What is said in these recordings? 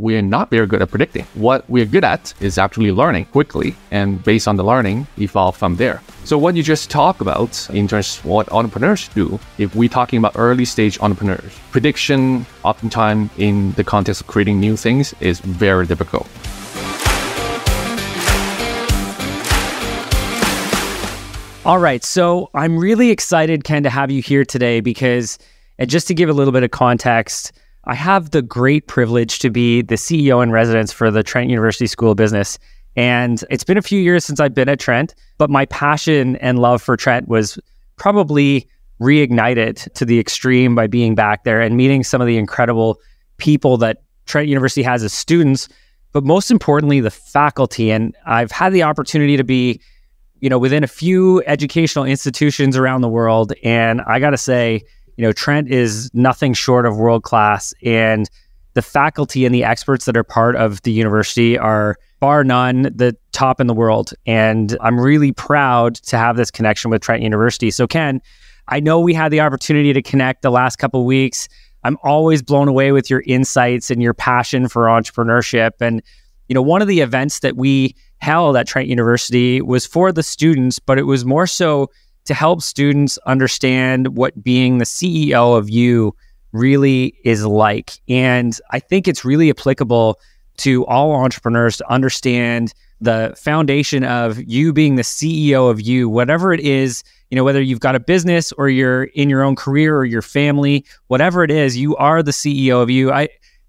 we're not very good at predicting. What we're good at is actually learning quickly and based on the learning, evolve from there. So what you just talked about in terms of what entrepreneurs do, if we're talking about early stage entrepreneurs, prediction oftentimes in the context of creating new things is very difficult. All right. So I'm really excited, Ken, to have you here today because, and just to give a little bit of context, I have the great privilege to be the CEO in residence for the Trent University School of Business. And it's been a few years since I've been at Trent, but my passion and love for Trent was probably reignited to the extreme by being back there and meeting some of the incredible people that Trent University has as students, but most importantly, the faculty. And I've had the opportunity to be, you know, within a few educational institutions around the world. And I got to say, you know, Trent is nothing short of world class. And the faculty and the experts that are part of the university are bar none the top in the world. And I'm really proud to have this connection with Trent University. So, Ken, I know we had the opportunity to connect the last couple weeks. I'm always blown away with your insights and your passion for entrepreneurship. And, you know, one of the events that we held at Trent University was for the students, but it was more so to help students understand what being the CEO of you really is like. And I think it's really applicable to all entrepreneurs to understand the foundation of you being the CEO of you, whatever it is, you know, whether you've got a business or you're in your own career or your family, whatever it is, you are the CEO of you. I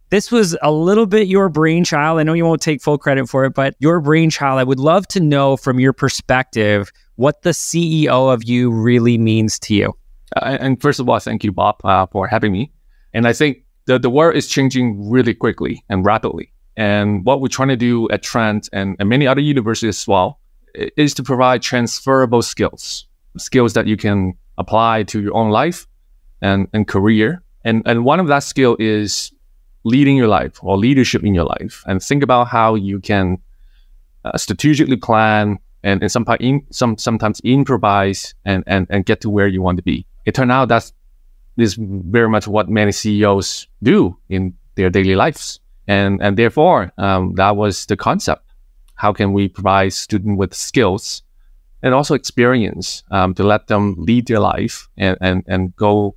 this was a little bit your brainchild. I know you won't take full credit for it, but your brainchild. I would love to know from your perspective what the CEO of you really means to you. Uh, and first of all, thank you, Bob, uh, for having me. And I think the, the world is changing really quickly and rapidly. And what we're trying to do at Trent and, and many other universities as well is to provide transferable skills, skills that you can apply to your own life and, and career. And, and one of that skill is leading your life or leadership in your life. And think about how you can uh, strategically plan and, and in, some sometimes improvise and, and and get to where you want to be. It turned out that's is very much what many CEOs do in their daily lives, and and therefore um, that was the concept. How can we provide students with skills and also experience um, to let them lead their life and, and and go,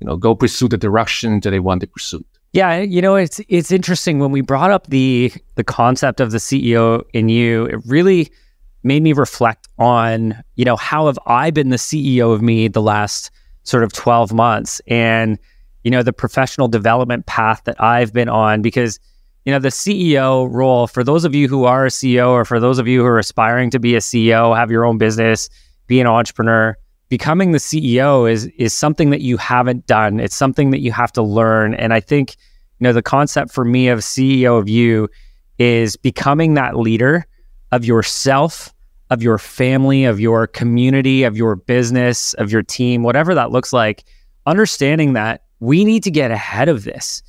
you know, go pursue the direction that they want to pursue. Yeah, you know, it's it's interesting when we brought up the the concept of the CEO in you. It really made me reflect on, you know, how have I been the CEO of me the last sort of 12 months and, you know, the professional development path that I've been on because, you know, the CEO role for those of you who are a CEO or for those of you who are aspiring to be a CEO, have your own business, be an entrepreneur, becoming the CEO is is something that you haven't done. It's something that you have to learn and I think, you know, the concept for me of CEO of you is becoming that leader of yourself, of your family, of your community, of your business, of your team, whatever that looks like, understanding that we need to get ahead of this.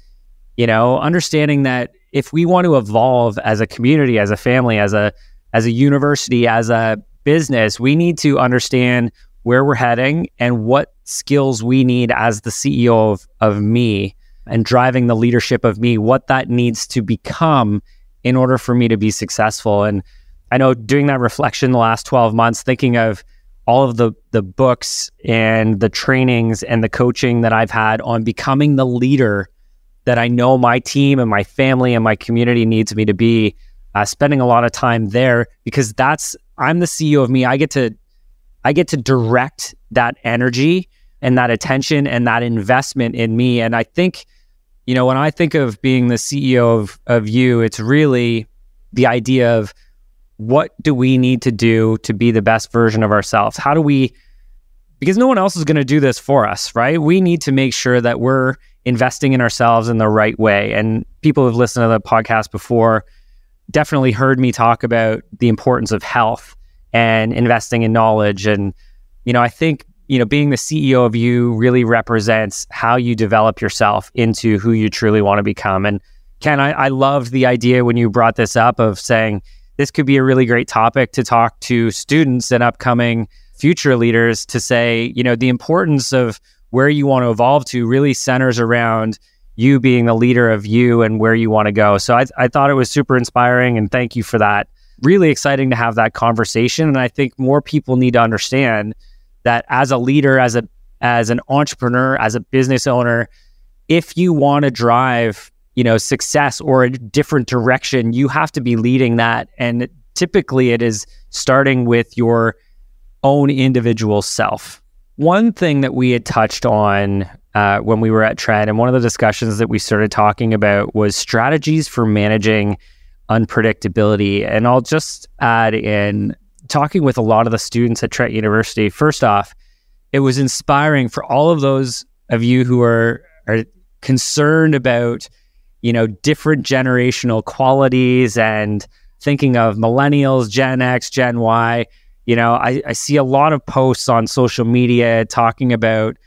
You know, understanding that if we want to evolve as a community, as a family, as a as a university, as a business, we need to understand where we're heading and what skills we need as the CEO of, of me and driving the leadership of me, what that needs to become in order for me to be successful. And I know doing that reflection the last 12 months, thinking of all of the the books and the trainings and the coaching that I've had on becoming the leader that I know my team and my family and my community needs me to be, uh, spending a lot of time there because that's I'm the CEO of me. I get to I get to direct that energy and that attention and that investment in me. And I think, you know, when I think of being the CEO of of you, it's really the idea of what do we need to do to be the best version of ourselves? How do we, because no one else is going to do this for us, right? We need to make sure that we're investing in ourselves in the right way. And people who've listened to the podcast before definitely heard me talk about the importance of health and investing in knowledge. And, you know, I think, you know, being the CEO of you really represents how you develop yourself into who you truly want to become. And Ken, I, I loved the idea when you brought this up of saying, this could be a really great topic to talk to students and upcoming future leaders to say, you know, the importance of where you want to evolve to really centers around, you being the leader of you and where you want to go. So I, I thought it was super inspiring and thank you for that. Really exciting to have that conversation. And I think more people need to understand that as a leader, as a as an entrepreneur, as a business owner, if you want to drive, you know, success or a different direction, you have to be leading that. And typically it is starting with your own individual self. One thing that we had touched on uh, when we were at Trent, and one of the discussions that we started talking about was strategies for managing unpredictability. And I'll just add in talking with a lot of the students at Trent University. First off, it was inspiring for all of those of you who are, are concerned about, you know, different generational qualities and thinking of millennials, Gen X, Gen Y. You know, I, I see a lot of posts on social media talking about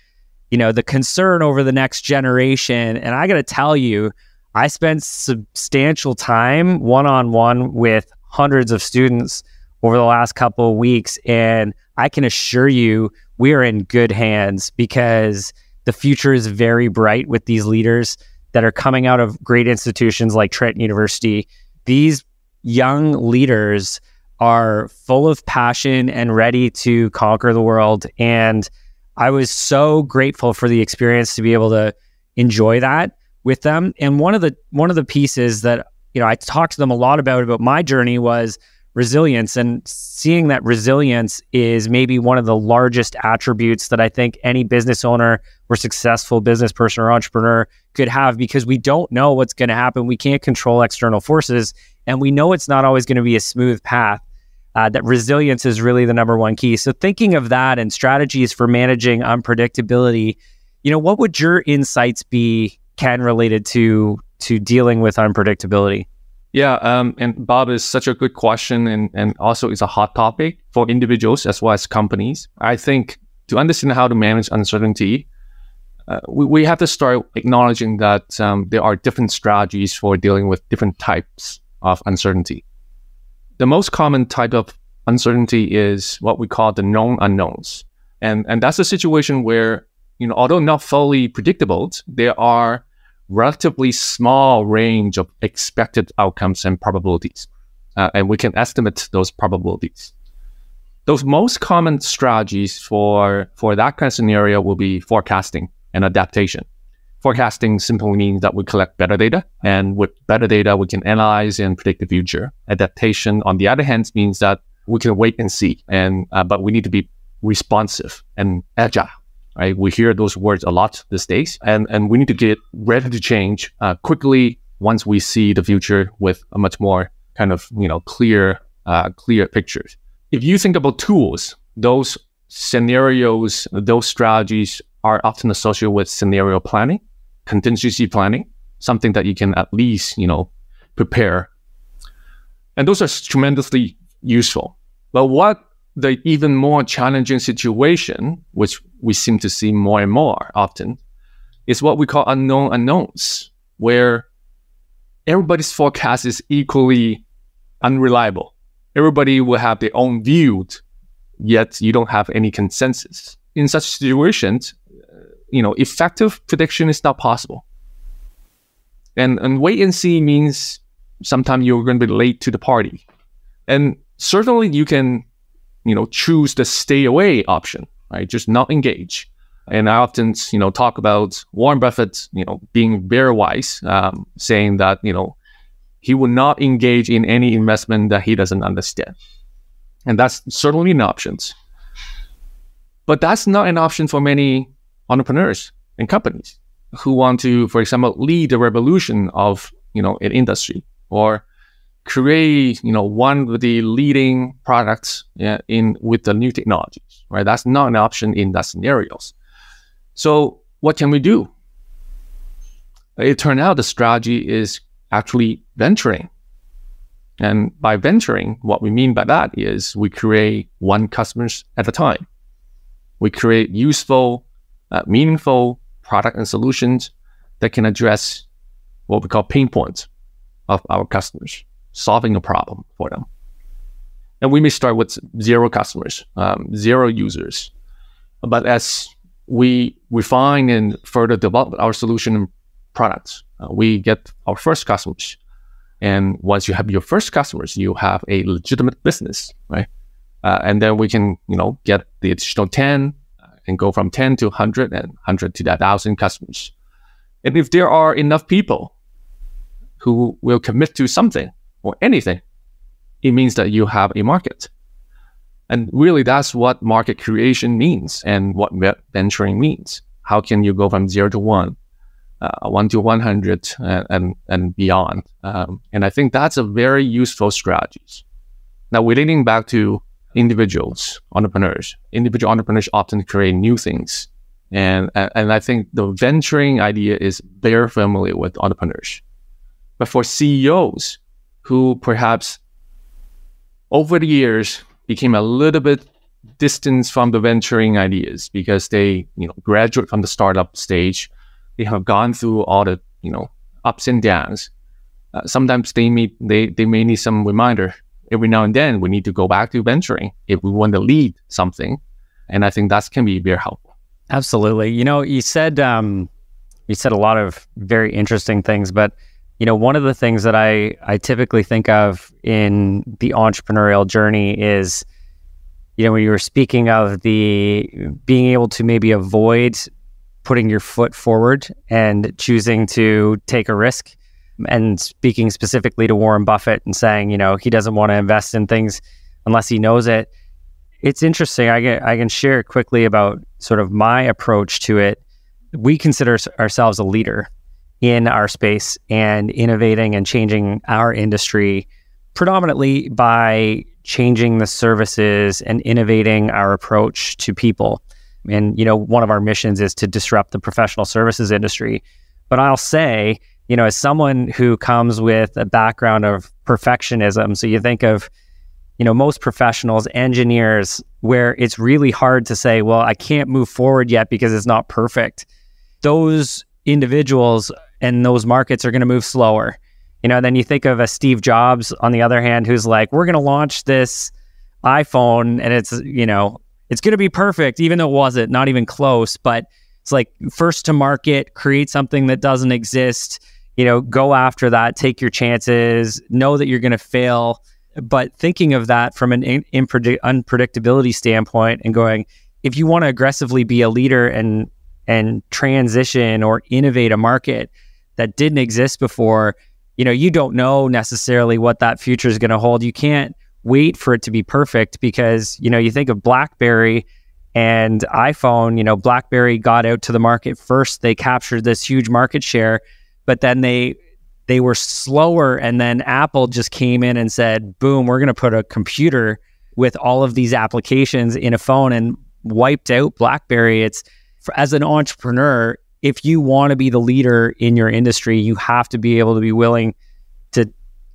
you know, the concern over the next generation. And I got to tell you, I spent substantial time one on one with hundreds of students over the last couple of weeks. And I can assure you, we are in good hands because the future is very bright with these leaders that are coming out of great institutions like Trent University. These young leaders are full of passion and ready to conquer the world. And I was so grateful for the experience to be able to enjoy that with them. And one of the one of the pieces that you know I talked to them a lot about about my journey was resilience and seeing that resilience is maybe one of the largest attributes that I think any business owner or successful business person or entrepreneur could have because we don't know what's going to happen. We can't control external forces and we know it's not always going to be a smooth path uh, that resilience is really the number one key. So thinking of that and strategies for managing unpredictability, you know, what would your insights be, Ken, related to to dealing with unpredictability? Yeah, um, and Bob is such a good question, and and also it's a hot topic for individuals as well as companies. I think to understand how to manage uncertainty, uh, we, we have to start acknowledging that um, there are different strategies for dealing with different types of uncertainty. The most common type of uncertainty is what we call the known unknowns. And, and that's a situation where, you know, although not fully predictable, there are relatively small range of expected outcomes and probabilities. Uh, and we can estimate those probabilities. Those most common strategies for, for that kind of scenario will be forecasting and adaptation. Forecasting simply means that we collect better data, and with better data, we can analyze and predict the future. Adaptation, on the other hand, means that we can wait and see, and uh, but we need to be responsive and agile. Right? We hear those words a lot these days, and and we need to get ready to change uh, quickly once we see the future with a much more kind of you know clear uh, clear pictures. If you think about tools, those scenarios, those strategies are often associated with scenario planning contingency planning, something that you can at least, you know, prepare. And those are tremendously useful. But what the even more challenging situation, which we seem to see more and more often, is what we call unknown unknowns, where everybody's forecast is equally unreliable. Everybody will have their own view, yet you don't have any consensus. In such situations, you know, effective prediction is not possible. And and wait and see means sometimes you're going to be late to the party. And certainly you can, you know, choose the stay away option, right? Just not engage. And I often, you know, talk about Warren Buffett, you know, being very wise, um, saying that, you know, he will not engage in any investment that he doesn't understand. And that's certainly an option. But that's not an option for many entrepreneurs and companies who want to, for example, lead the revolution of you know an industry or create you know one of the leading products yeah, in with the new technologies. Right, that's not an option in that scenarios. So what can we do? It turned out the strategy is actually venturing. And by venturing, what we mean by that is we create one customers at a time. We create useful uh, meaningful product and solutions that can address what we call pain points of our customers, solving a problem for them. And we may start with zero customers, um, zero users. But as we refine and further develop our solution and products. Uh, we get our first customers. And once you have your first customers, you have a legitimate business, right? Uh, and then we can, you know, get the additional 10 uh, and go from 10 to 100 and 100 to that 1,000 customers. And if there are enough people who will commit to something or anything, it means that you have a market. And really, that's what market creation means and what venturing means. How can you go from zero to one, uh, one to 100 and, and, and beyond? Um, and I think that's a very useful strategy. Now, we're relating back to individuals, entrepreneurs, individual entrepreneurs often create new things. And, and I think the venturing idea is very familiar with entrepreneurs. But for CEOs who perhaps over the years became a little bit distant from the venturing ideas because they, you know, graduate from the startup stage. They have gone through all the, you know, ups and downs. Uh, sometimes they may they, they may need some reminder. Every now and then, we need to go back to venturing if we want to lead something, and I think that can be very helpful. Absolutely. You know, you said um, you said a lot of very interesting things, but you know, one of the things that I, I typically think of in the entrepreneurial journey is, you know, when you were speaking of the being able to maybe avoid putting your foot forward and choosing to take a risk and speaking specifically to Warren Buffett and saying, you know, he doesn't want to invest in things unless he knows it. It's interesting. I can, I can share quickly about sort of my approach to it. We consider ourselves a leader in our space and innovating and changing our industry predominantly by changing the services and innovating our approach to people. And, you know, one of our missions is to disrupt the professional services industry. But I'll say, you know, as someone who comes with a background of perfectionism, so you think of, you know, most professionals, engineers, where it's really hard to say, well, I can't move forward yet because it's not perfect. Those individuals and those markets are going to move slower. You know, then you think of a Steve Jobs on the other hand, who's like, we're going to launch this iPhone and it's, you know, it's going to be perfect, even though it wasn't, not even close. But it's like first to market, create something that doesn't exist, you know, go after that, take your chances, know that you're going to fail. But thinking of that from an in- unpredictability standpoint and going, if you want to aggressively be a leader and and transition or innovate a market, that didn't exist before, you know, you don't know necessarily what that future is going to hold. You can't wait for it to be perfect because, you know, you think of BlackBerry and iPhone, you know, BlackBerry got out to the market first. They captured this huge market share, but then they they were slower and then Apple just came in and said, "Boom, we're going to put a computer with all of these applications in a phone and wiped out BlackBerry." It's as an entrepreneur, if you want to be the leader in your industry, you have to be able to be willing to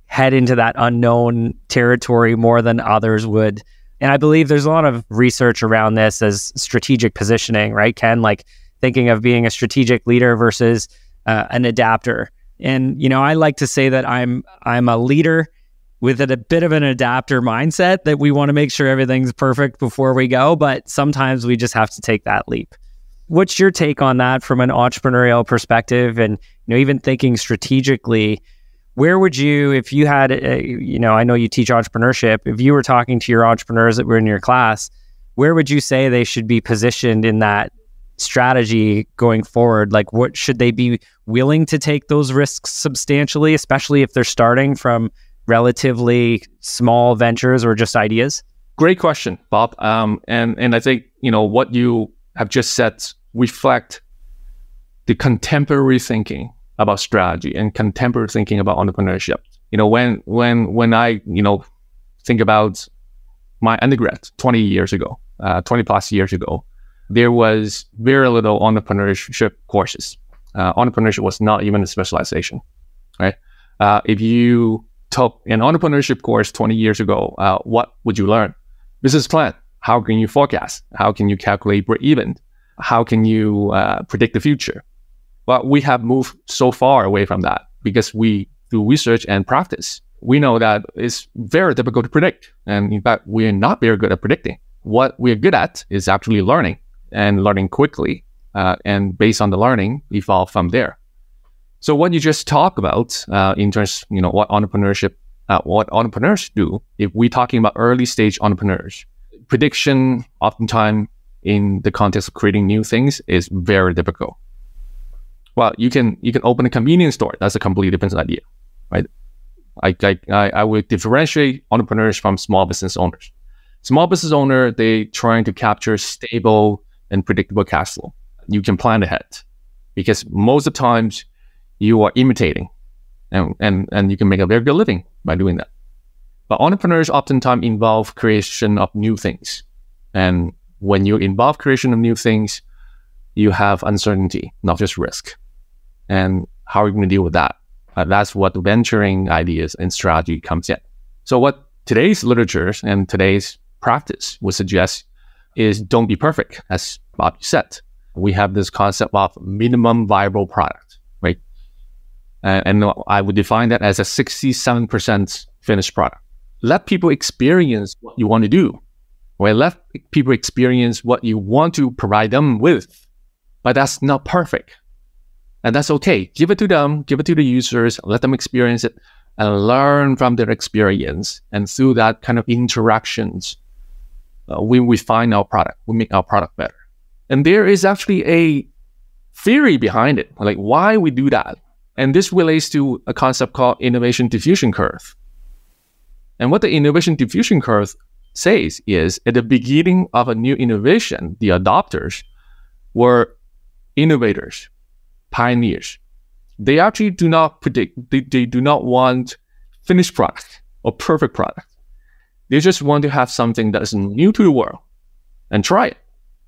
head into that unknown territory more than others would. And I believe there's a lot of research around this as strategic positioning, right, Ken? Like thinking of being a strategic leader versus uh, an adapter. And you know, I like to say that I'm I'm a leader with a, a bit of an adapter mindset that we want to make sure everything's perfect before we go, but sometimes we just have to take that leap. What's your take on that from an entrepreneurial perspective, and you know, even thinking strategically? Where would you, if you had, a, you know, I know you teach entrepreneurship. If you were talking to your entrepreneurs that were in your class, where would you say they should be positioned in that strategy going forward? Like, what should they be willing to take those risks substantially, especially if they're starting from relatively small ventures or just ideas? Great question, Bob. Um, and and I think you know what you have just said reflect the contemporary thinking about strategy and contemporary thinking about entrepreneurship. You know, when when when I you know think about my undergrad 20 years ago, uh, 20 plus years ago, there was very little entrepreneurship courses. Uh, entrepreneurship was not even a specialization, right? Uh, if you took an entrepreneurship course 20 years ago, uh, what would you learn? Business plan. How can you forecast? How can you calculate break even? How can you uh, predict the future? Well, we have moved so far away from that because we do research and practice. We know that it's very difficult to predict. And in fact, we're not very good at predicting. What we're good at is actually learning and learning quickly. Uh, and based on the learning, evolve from there. So what you just talk about uh, in terms, you know, what entrepreneurship, uh, what entrepreneurs do, if we're talking about early stage entrepreneurs, prediction oftentimes in the context of creating new things is very difficult. Well, you can you can open a convenience store. That's a completely different idea, right? I I I would differentiate entrepreneurs from small business owners. Small business owner they trying to capture stable and predictable cash flow. You can plan ahead because most of the times you are imitating and, and, and you can make a very good living by doing that. But entrepreneurs oftentimes involve creation of new things. And when you involve creation of new things, you have uncertainty, not just risk. And how are you going to deal with that? Uh, that's what venturing ideas and strategy comes in. So what today's literature and today's practice would suggest is don't be perfect, as Bob said. We have this concept of minimum viable product, right? And I would define that as a 67% finished product. Let people experience what you want to do, right? Let people experience what you want to provide them with, but that's not perfect. And that's okay. Give it to them, give it to the users, let them experience it and learn from their experience. And through that kind of interactions, uh, we refine our product, we make our product better. And there is actually a theory behind it, like why we do that. And this relates to a concept called innovation diffusion curve. And what the innovation diffusion curve says is at the beginning of a new innovation, the adopters were innovators, pioneers. They actually do not predict, they, they do not want finished product or perfect product. They just want to have something that is new to the world and try it.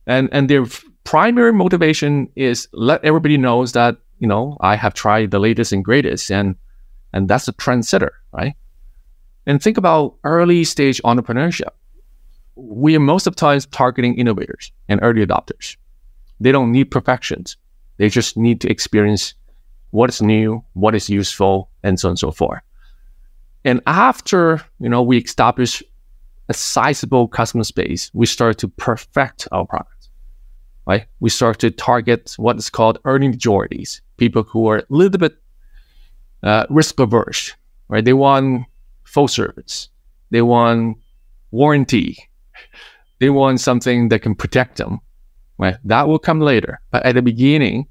And and their primary motivation is let everybody knows that, you know, I have tried the latest and greatest and and that's a trendsetter, right? And think about early stage entrepreneurship. We are most of the times targeting innovators and early adopters. They don't need perfections. They just need to experience what is new, what is useful, and so on and so forth. And after, you know, we establish a sizable customer space, we start to perfect our product, right? We start to target what is called early majorities, people who are a little bit uh, risk averse, right? They want full service, they want warranty, they want something that can protect them, right? That will come later, but at the beginning,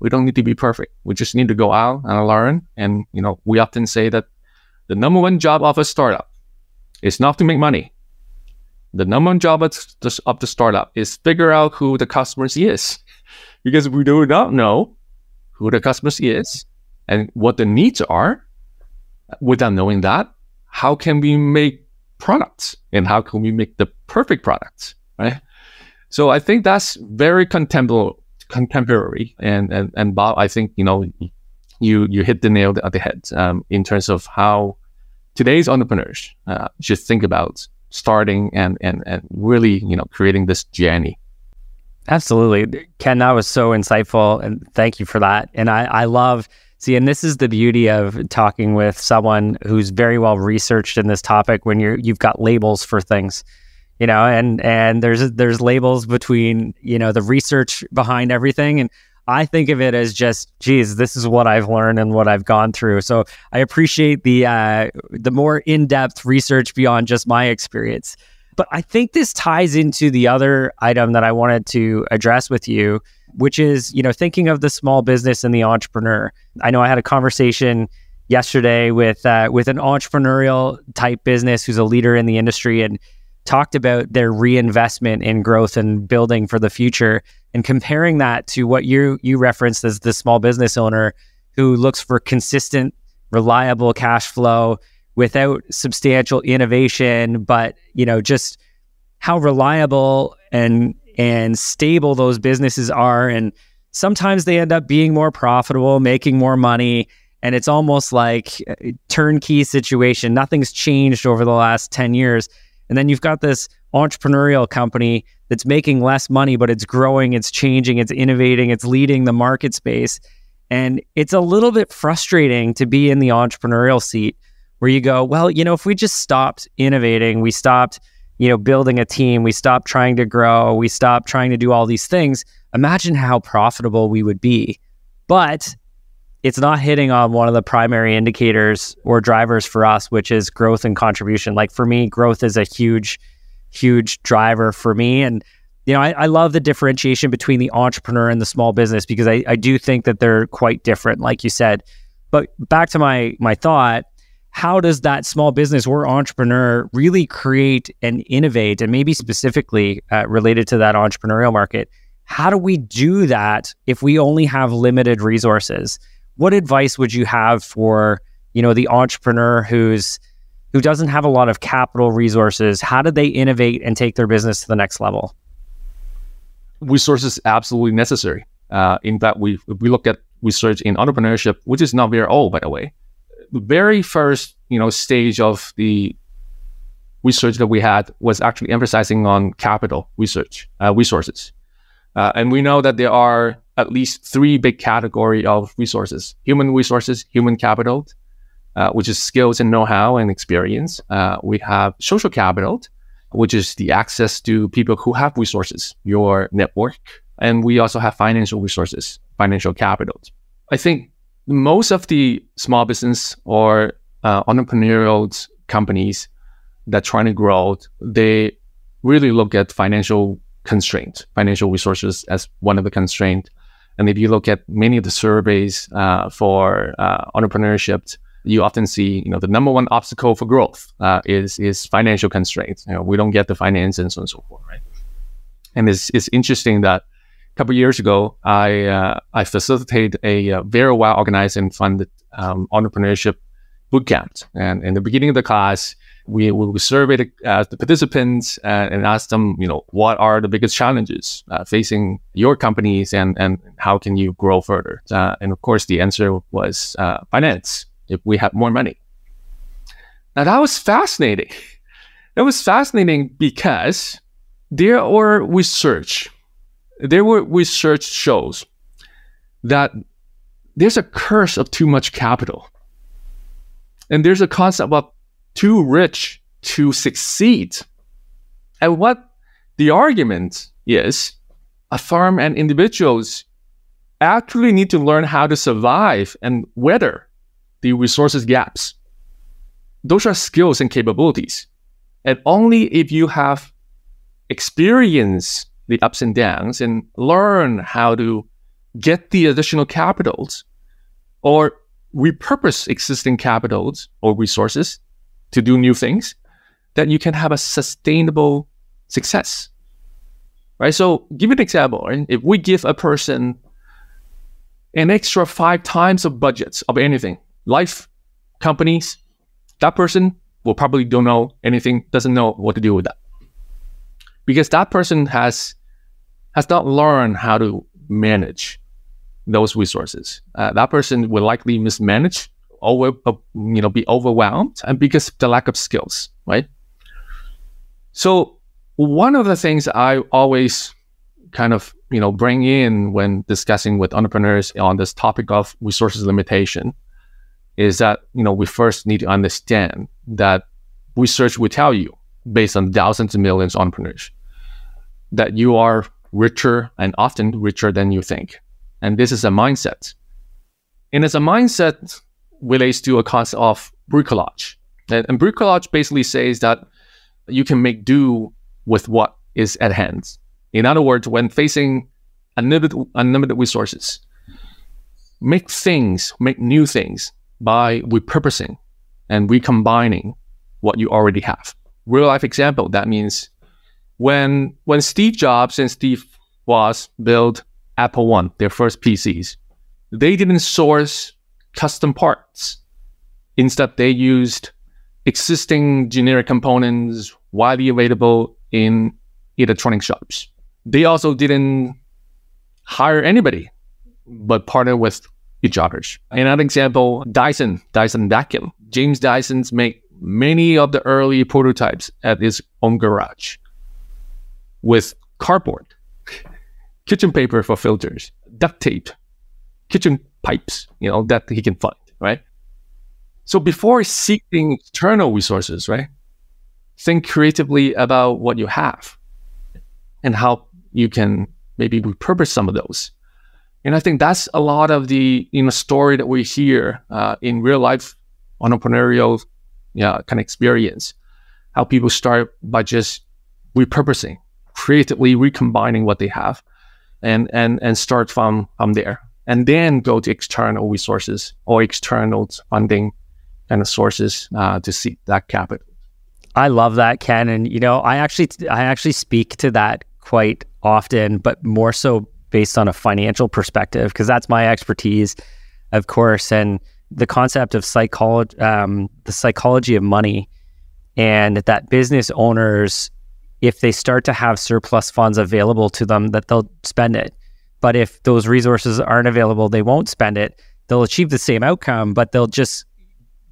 we don't need to be perfect. We just need to go out and learn. And you know, we often say that the number one job of a startup is not to make money. The number one job of the startup is figure out who the customers is, because we do not know who the customers is and what the needs are. Without knowing that, how can we make products and how can we make the perfect products, right? So I think that's very contemporary, contemporary, and and and Bob, I think you know you you hit the nail at the head um, in terms of how today's entrepreneurs uh, should think about starting and, and, and really, you know, creating this journey. Absolutely. Ken, that was so insightful. And thank you for that. And I, I love, see, and this is the beauty of talking with someone who's very well researched in this topic when you're, you've got labels for things you know and and there's there's labels between you know the research behind everything and I think of it as just, geez, this is what I've learned and what I've gone through. So I appreciate the uh, the more in depth research beyond just my experience. But I think this ties into the other item that I wanted to address with you, which is, you know, thinking of the small business and the entrepreneur. I know I had a conversation yesterday with uh, with an entrepreneurial type business who's a leader in the industry and talked about their reinvestment in growth and building for the future and comparing that to what you you referenced as the small business owner who looks for consistent reliable cash flow without substantial innovation but you know just how reliable and and stable those businesses are. And sometimes they end up being more profitable making more money. And it's almost like a turnkey situation. Nothing's changed over the last 10 years. And then you've got this entrepreneurial company that's making less money, but it's growing, it's changing, it's innovating, it's leading the market space. And it's a little bit frustrating to be in the entrepreneurial seat where you go, well, you know, if we just stopped innovating, we stopped, you know, building a team, we stopped trying to grow, we stopped trying to do all these things, imagine how profitable we would be. But it's not hitting on one of the primary indicators or drivers for us, which is growth and contribution. Like for me, growth is a huge, huge driver for me. And, you know, I, I love the differentiation between the entrepreneur and the small business because I, I do think that they're quite different, like you said. But back to my my thought, how does that small business or entrepreneur really create and innovate and maybe specifically uh, related to that entrepreneurial market? How do we do that if we only have limited resources? What advice would you have for you know the entrepreneur who's who doesn't have a lot of capital resources? How do they innovate and take their business to the next level? Resources absolutely necessary. Uh, in that we we look at research in entrepreneurship which is not very old by the way the very first you know stage of the research that we had was actually emphasizing on capital research uh, resources, uh, and we know that there are at least three big category of resources: human resources, human capital, uh, which is skills and know-how and experience. Uh, we have social capital, which is the access to people who have resources, your network, and we also have financial resources, financial capital. I think most of the small business or uh, entrepreneurial companies that trying to grow, they really look at financial constraints, financial resources as one of the constraints. And if you look at many of the surveys uh, for uh, entrepreneurship, you often see, you know, the number one obstacle for growth uh, is is financial constraints. You know, we don't get the finance and so on and so forth, right? And it's it's interesting that couple years ago, I uh, I facilitated a, uh, very well organized and funded um, entrepreneurship bootcamp. And in the beginning of the class, we, we surveyed uh, the participants and, asked them, you know, what are the biggest challenges uh, facing your companies and, and how can you grow further? Uh, and of course, the answer was finance, if we have more money. Now, that was fascinating. That was fascinating because there were research there were research shows that there's a curse of too much capital. And there's a concept of too rich to succeed. And what the argument is, a firm and individuals actually need to learn how to survive and weather the resources gaps. Those are skills and capabilities. And only if you have experience the ups and downs and learn how to get the additional capitals or repurpose existing capitals or resources to do new things that you can have a sustainable success. Right? So give an example right? if we give a person an extra five times of budgets of anything life companies that person will probably don't know anything doesn't know what to do with that. Because that person has has not learned how to manage those resources. Uh, that person will likely mismanage, over, uh, you know, be overwhelmed, and because of the lack of skills, right? So one of the things I always kind of you know bring in when discussing with entrepreneurs on this topic of resources limitation is that you know we first need to understand that research will tell you based on thousands of millions of entrepreneurs that you are richer and often richer than you think. And this is a mindset. And as a mindset relates to a concept of bricolage. And, and bricolage basically says that you can make do with what is at hand. In other words, when facing unlimited, unlimited resources, make things, make new things by repurposing and recombining what you already have. Real life example, that means when when Steve Jobs and Steve Woz built Apple One, their first PCs, they didn't source custom parts. Instead, they used existing generic components widely available in electronic shops. They also didn't hire anybody, but partner with each other. Another example, Dyson, Dyson vacuum. James Dyson's make many of the early prototypes at his own garage with cardboard, kitchen paper for filters, duct tape, kitchen pipes, you know, that he can find, right? So before seeking external resources, right, think creatively about what you have and how you can maybe repurpose some of those. And I think that's a lot of the you know story that we hear uh, in real life entrepreneurial yeah, kind of experience. How people start by just repurposing, creatively recombining what they have, and and and start from from there, and then go to external resources or external funding kind of sources uh, to seek that capital. I love that, Ken, and you know, I actually I actually speak to that quite often, but more so based on a financial perspective because that's my expertise, of course, and the concept of psychology, um, the psychology of money, and that business owners, if they start to have surplus funds available to them, that they'll spend it. But if those resources aren't available, they won't spend it. They'll achieve the same outcome, but they'll just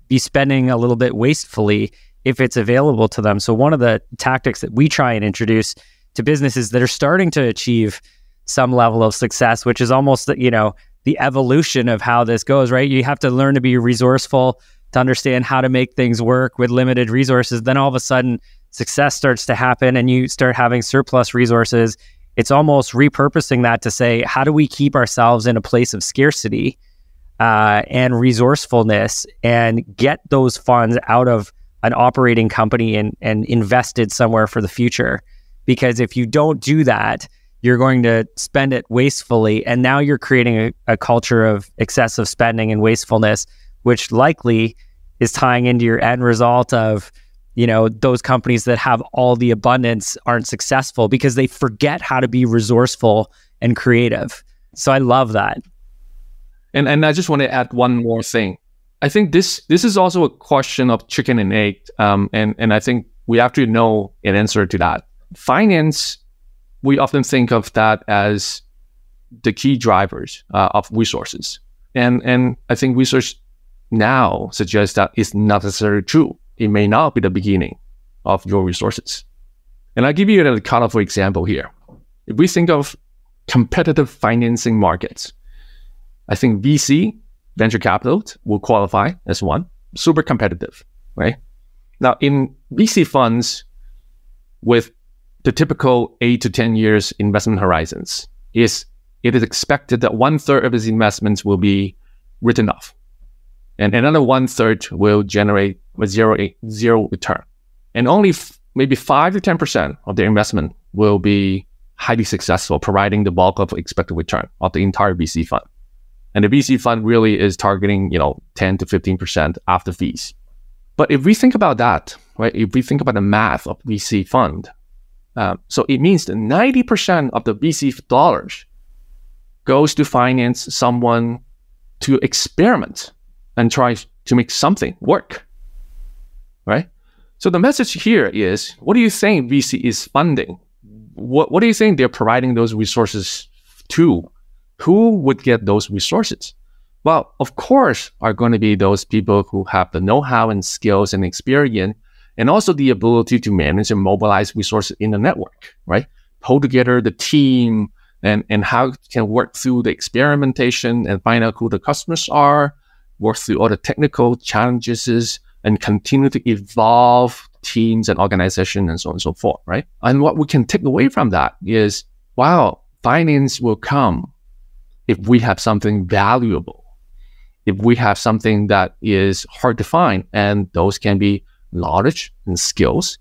be spending a little bit wastefully if it's available to them. So one of the tactics that we try and introduce to businesses that are starting to achieve some level of success, which is almost you know the evolution of how this goes, right? You have to learn to be resourceful to understand how to make things work with limited resources. Then all of a sudden, success starts to happen and you start having surplus resources. It's almost repurposing that to say, how do we keep ourselves in a place of scarcity uh, and resourcefulness and get those funds out of an operating company and, and invested somewhere for the future? Because if you don't do that, you're going to spend it wastefully. And now you're creating a, a culture of excessive spending and wastefulness, which likely is tying into your end result of, you know, those companies that have all the abundance aren't successful because they forget how to be resourceful and creative. So I love that. And and I just want to add one more thing. I think this this is also a question of chicken and egg, um, and and I think we have to know an answer to that. Finance we often think of that as the key drivers uh, of resources. And, and I think research now suggests that it's not necessarily true. It may not be the beginning of your resources. And I'll give you a colorful example here. If we think of competitive financing markets, I think VC, venture capital, will qualify as one. Super competitive, right? Now, in VC funds with the typical eight to 10 years investment horizons is it is expected that one third of his investments will be written off and another one third will generate a zero, zero return. And only f- maybe five to 10% of their investment will be highly successful, providing the bulk of expected return of the entire VC fund. And the VC fund really is targeting, you know, 10 to 15% after fees. But if we think about that, right, if we think about the math of VC fund, um, so it means that 90% of the VC dollars goes to finance someone to experiment and try to make something work. Right? So the message here is what do you think VC is funding? What, what do you think they're providing those resources to? Who would get those resources? Well, of course, are going to be those people who have the know how and skills and experience and also the ability to manage and mobilize resources in the network, right? Pull together the team and, and how can work through the experimentation and find out who the customers are, work through all the technical challenges and continue to evolve teams and organization and so on and so forth, right? And what we can take away from that is, wow, finance will come if we have something valuable, if we have something that is hard to find, and those can be knowledge and skills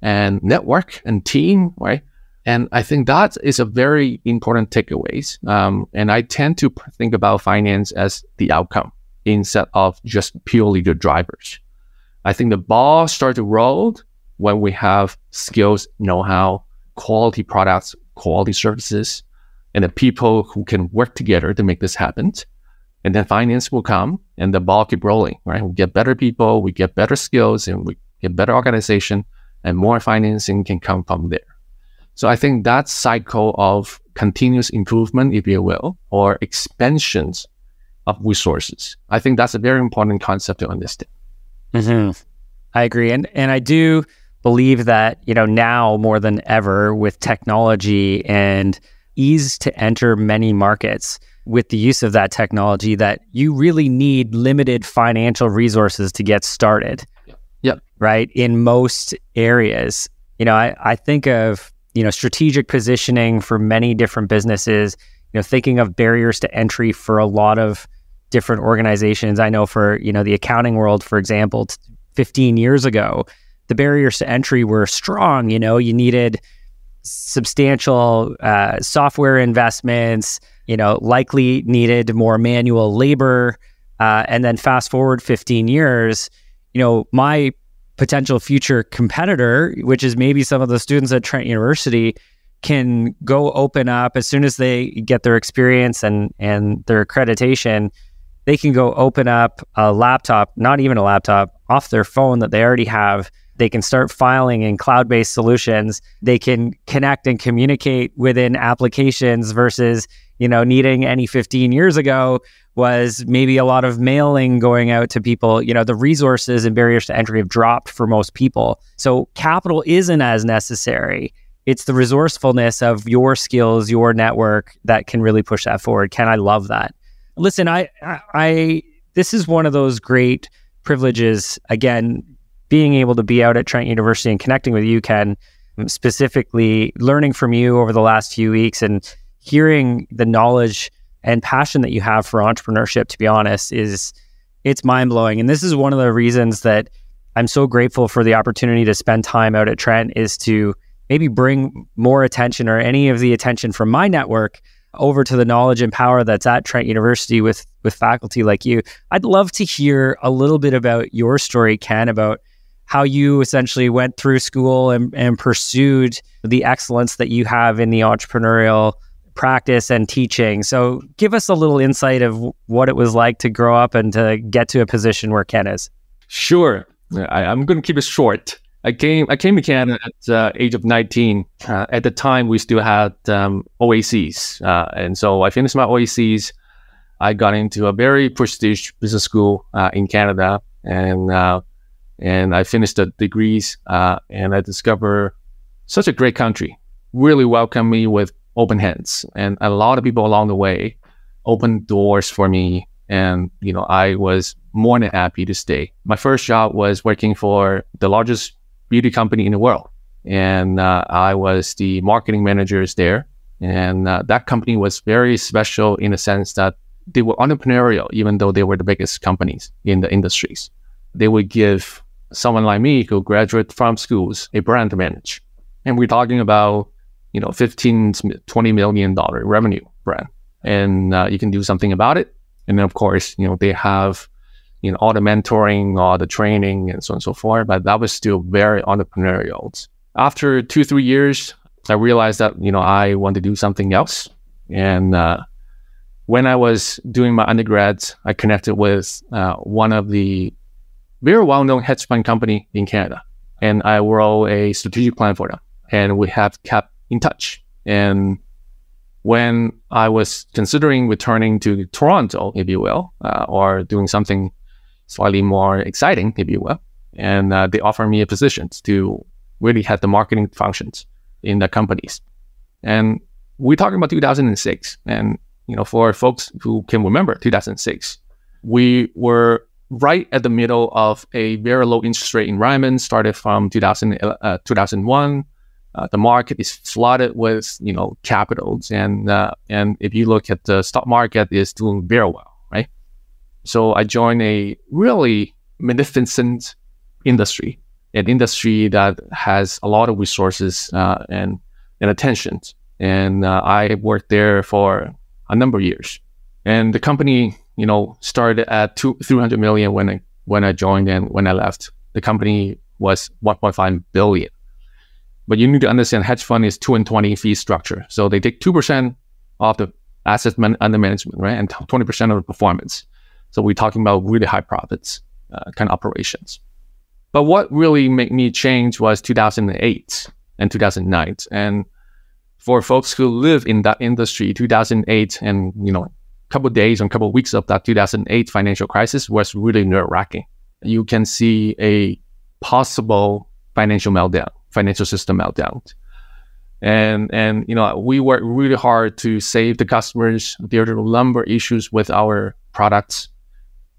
and network and team, right? And I think that is a very important takeaways. Um, and I tend to think about finance as the outcome instead of just purely the drivers. I think the ball starts to roll when we have skills, know-how, quality products, quality services, and the people who can work together to make this happen. And then finance will come and the ball keep rolling, right? We get better people, we get better skills, and we get better organization, and more financing can come from there. So I think that cycle of continuous improvement, if you will, or expansions of resources, I think that's a very important concept to understand. Mm-hmm. I agree, and and I do believe that you know now more than ever with technology and ease to enter many markets with the use of that technology that you really need limited financial resources to get started. Yep. Right. In most areas, you know, I, I think of, you know, strategic positioning for many different businesses you know, thinking of barriers to entry for a lot of different organizations. I know for, you know, the accounting world, for example, 15 years ago, the barriers to entry were strong. You know, you needed substantial uh, software investments, you know, likely needed more manual labor. Uh, and then fast forward 15 years, you know, my potential future competitor, which is maybe some of the students at Trent University, can go open up as soon as they get their experience and and their accreditation. They can go open up a laptop, not even a laptop, off their phone that they already have. They can start filing in cloud based solutions. They can connect and communicate within applications versus, you know, needing any 15 years ago was maybe a lot of mailing going out to people. You know, the resources and barriers to entry have dropped for most people. So capital isn't as necessary. It's the resourcefulness of your skills, your network that can really push that forward. Ken I love that. Listen, I, I, I this is one of those great privileges. Again, being able to be out at Trent University and connecting with you, Ken, specifically learning from you over the last few weeks and hearing the knowledge and passion that you have for entrepreneurship, to be honest, is it's mind blowing. And this is one of the reasons that I'm so grateful for the opportunity to spend time out at Trent is to maybe bring more attention or any of the attention from my network over to the knowledge and power that's at Trent University with with faculty like you. I'd love to hear a little bit about your story, Ken, about how you essentially went through school and, and pursued the excellence that you have in the entrepreneurial practice and teaching. So give us a little insight of what it was like to grow up and to get to a position where Ken is. Sure. I, am going to keep it short. I came I came to Canada at the uh, age of 19. Uh, at the time, we still had um, OACs. Uh, and so I finished my OACs. I got into a very prestigious business school uh, in Canada. And uh, and I finished the degrees. Uh, and I discovered such a great country. Really welcomed me with open hands. And a lot of people along the way opened doors for me. And, you know, I was more than happy to stay. My first job was working for the largest beauty company in the world. And uh, I was the marketing managers there. And uh, that company was very special in the sense that they were entrepreneurial, even though they were the biggest companies in the industries. They would give someone like me who graduated from schools a brand to manage. And we're talking about you know, 15, 20 million dollar revenue brand. And uh, you can do something about it. And then, of course, you know, they have, you know, all the mentoring, all the training and so on and so forth. But that was still very entrepreneurial. After two, three years, I realized that, you know, I want to do something else. And uh, when I was doing my undergrads, I connected with uh, one of the very well-known hedge fund company in Canada. And I wrote a strategic plan for them. And we have kept in touch. And when I was considering returning to Toronto, if you will, uh, or doing something slightly more exciting, if you will, and uh, they offered me a position to really head the marketing functions in the companies. And we're talking about 2006. And, you know, for folks who can remember 2006, we were right at the middle of a very low interest rate environment, started from 2000, uh, 2001 uh, the market is flooded with you know capitals, and uh, and if you look at the stock market, is doing very well? So I joined a really magnificent industry, an industry that has a lot of resources uh, and and attention, and uh, I worked there for a number of years, and the company you know started at two three hundred million when I when I joined, and when I left, the company was 1.5 billion but you need to understand hedge fund is two and 20 fee structure. So they take 2% of the assets man- under management, right? And 20% of the performance. So we're talking about really high profits uh, kind of operations. But what really made me change was 2008 and 2009. And for folks who live in that industry, 2008 and, you know, a couple days and a couple weeks of that 2008 financial crisis was really nerve wracking. You can see a possible financial meltdown financial system meltdown. And and you know we worked really hard to save the customers. There are a number issues with our products,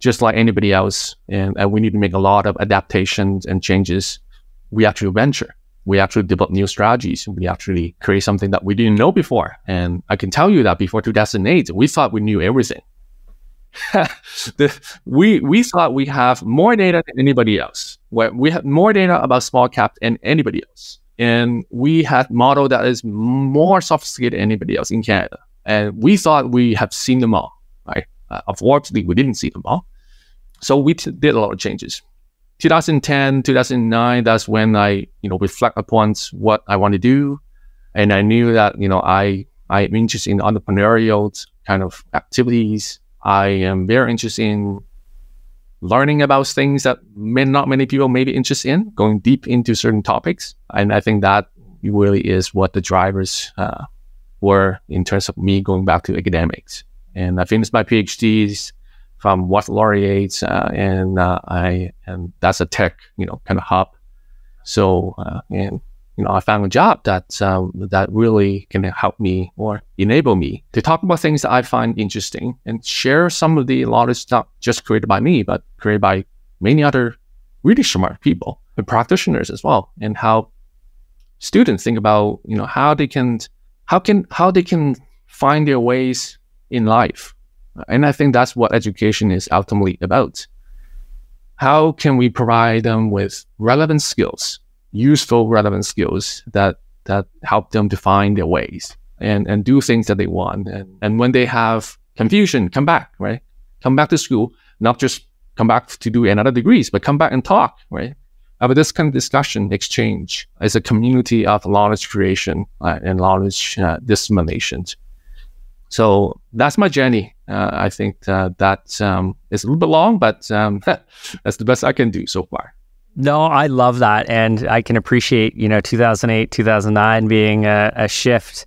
just like anybody else, and, and we need to make a lot of adaptations and changes. We actually venture, We actually develop new strategies. We actually create something that we didn't know before. And I can tell you that before 2008, we thought we knew everything. the, we we thought we have more data than anybody else. We have more data about small cap than anybody else, and we had model that is more sophisticated than anybody else in Canada. And we thought we have seen them all. Right? Uh, unfortunately, we didn't see them all. So we t- did a lot of changes. 2010, 2009, that's when I, you know, reflect upon what I want to do. And I knew that, you know, I, I'm interested in entrepreneurial kind of activities. I am very interested in learning about things that may not many people may be interested in, going deep into certain topics. And I think that really is what the drivers uh, were in terms of me going back to academics. And I finished my PhDs from what laureates, uh, and uh, I and that's a tech, you know, kind of hub. So uh, and you know, I found a job that um, that really can help me or enable me to talk about things that I find interesting and share some of the knowledge not just created by me, but created by many other really smart people and practitioners as well, and how students think about you know how they can how can how they can find their ways in life and I think that's what education is ultimately about. How can we provide them with relevant skills, useful, relevant skills that, that help them to find their ways and, and do things that they want. And, and when they have confusion, come back, right? Come back to school, not just come back to do another degrees, but come back and talk, right? About this kind of discussion, exchange as a community of knowledge creation uh, and knowledge uh, dissemination. So that's my journey. Uh, I think uh, that um, is a little bit long, but um, that's the best I can do so far. No, I love that, and I can appreciate you know 2008, 2009 being a, a shift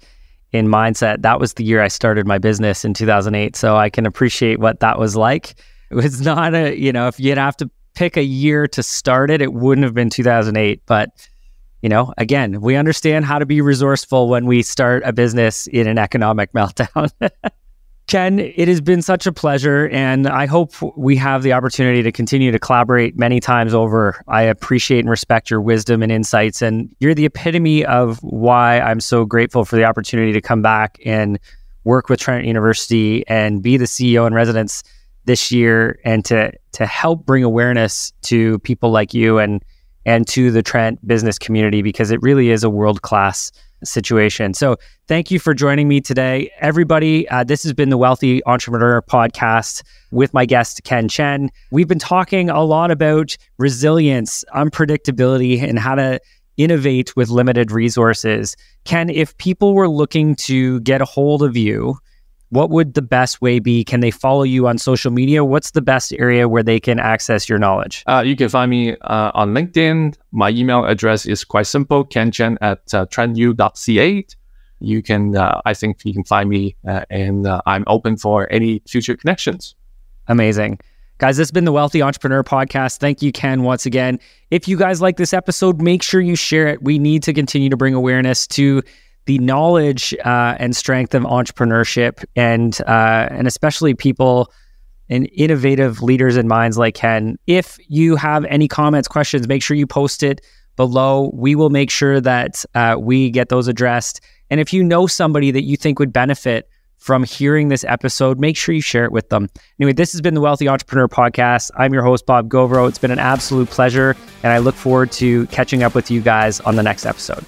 in mindset. That was the year I started my business in 2008, so I can appreciate what that was like. It was not a you know if you'd have to pick a year to start it, it wouldn't have been 2008, but you know, again, we understand how to be resourceful when we start a business in an economic meltdown. Ken, it has been such a pleasure, and I hope we have the opportunity to continue to collaborate many times over. I appreciate and respect your wisdom and insights, and you're the epitome of why I'm so grateful for the opportunity to come back and work with Trent University and be the CEO in residence this year, and to to help bring awareness to people like you and and to the Trent business community because it really is a world class situation. So, thank you for joining me today. Everybody, uh, this has been the Wealthy Entrepreneur Podcast with my guest, Ken Chen. We've been talking a lot about resilience, unpredictability, and how to innovate with limited resources. Ken, if people were looking to get a hold of you, what would the best way be? Can they follow you on social media? What's the best area where they can access your knowledge? Uh, you can find me uh, on LinkedIn. My email address is quite simple, kenchen at uh, trentu.ca. You can, uh, I think you can find me uh, and uh, I'm open for any future connections. Amazing. Guys, this has been the Wealthy Entrepreneur Podcast. Thank you, Ken, once again. If you guys like this episode, make sure you share it. We need to continue to bring awareness to the knowledge uh, and strength of entrepreneurship and uh, and especially people and innovative leaders and minds like Ken. If you have any comments, questions, make sure you post it below. We will make sure that uh, we get those addressed. And if you know somebody that you think would benefit from hearing this episode, make sure you share it with them. Anyway, this has been the Wealthy Entrepreneur Podcast. I'm your host, Bob Govro. It's been an absolute pleasure, and I look forward to catching up with you guys on the next episode.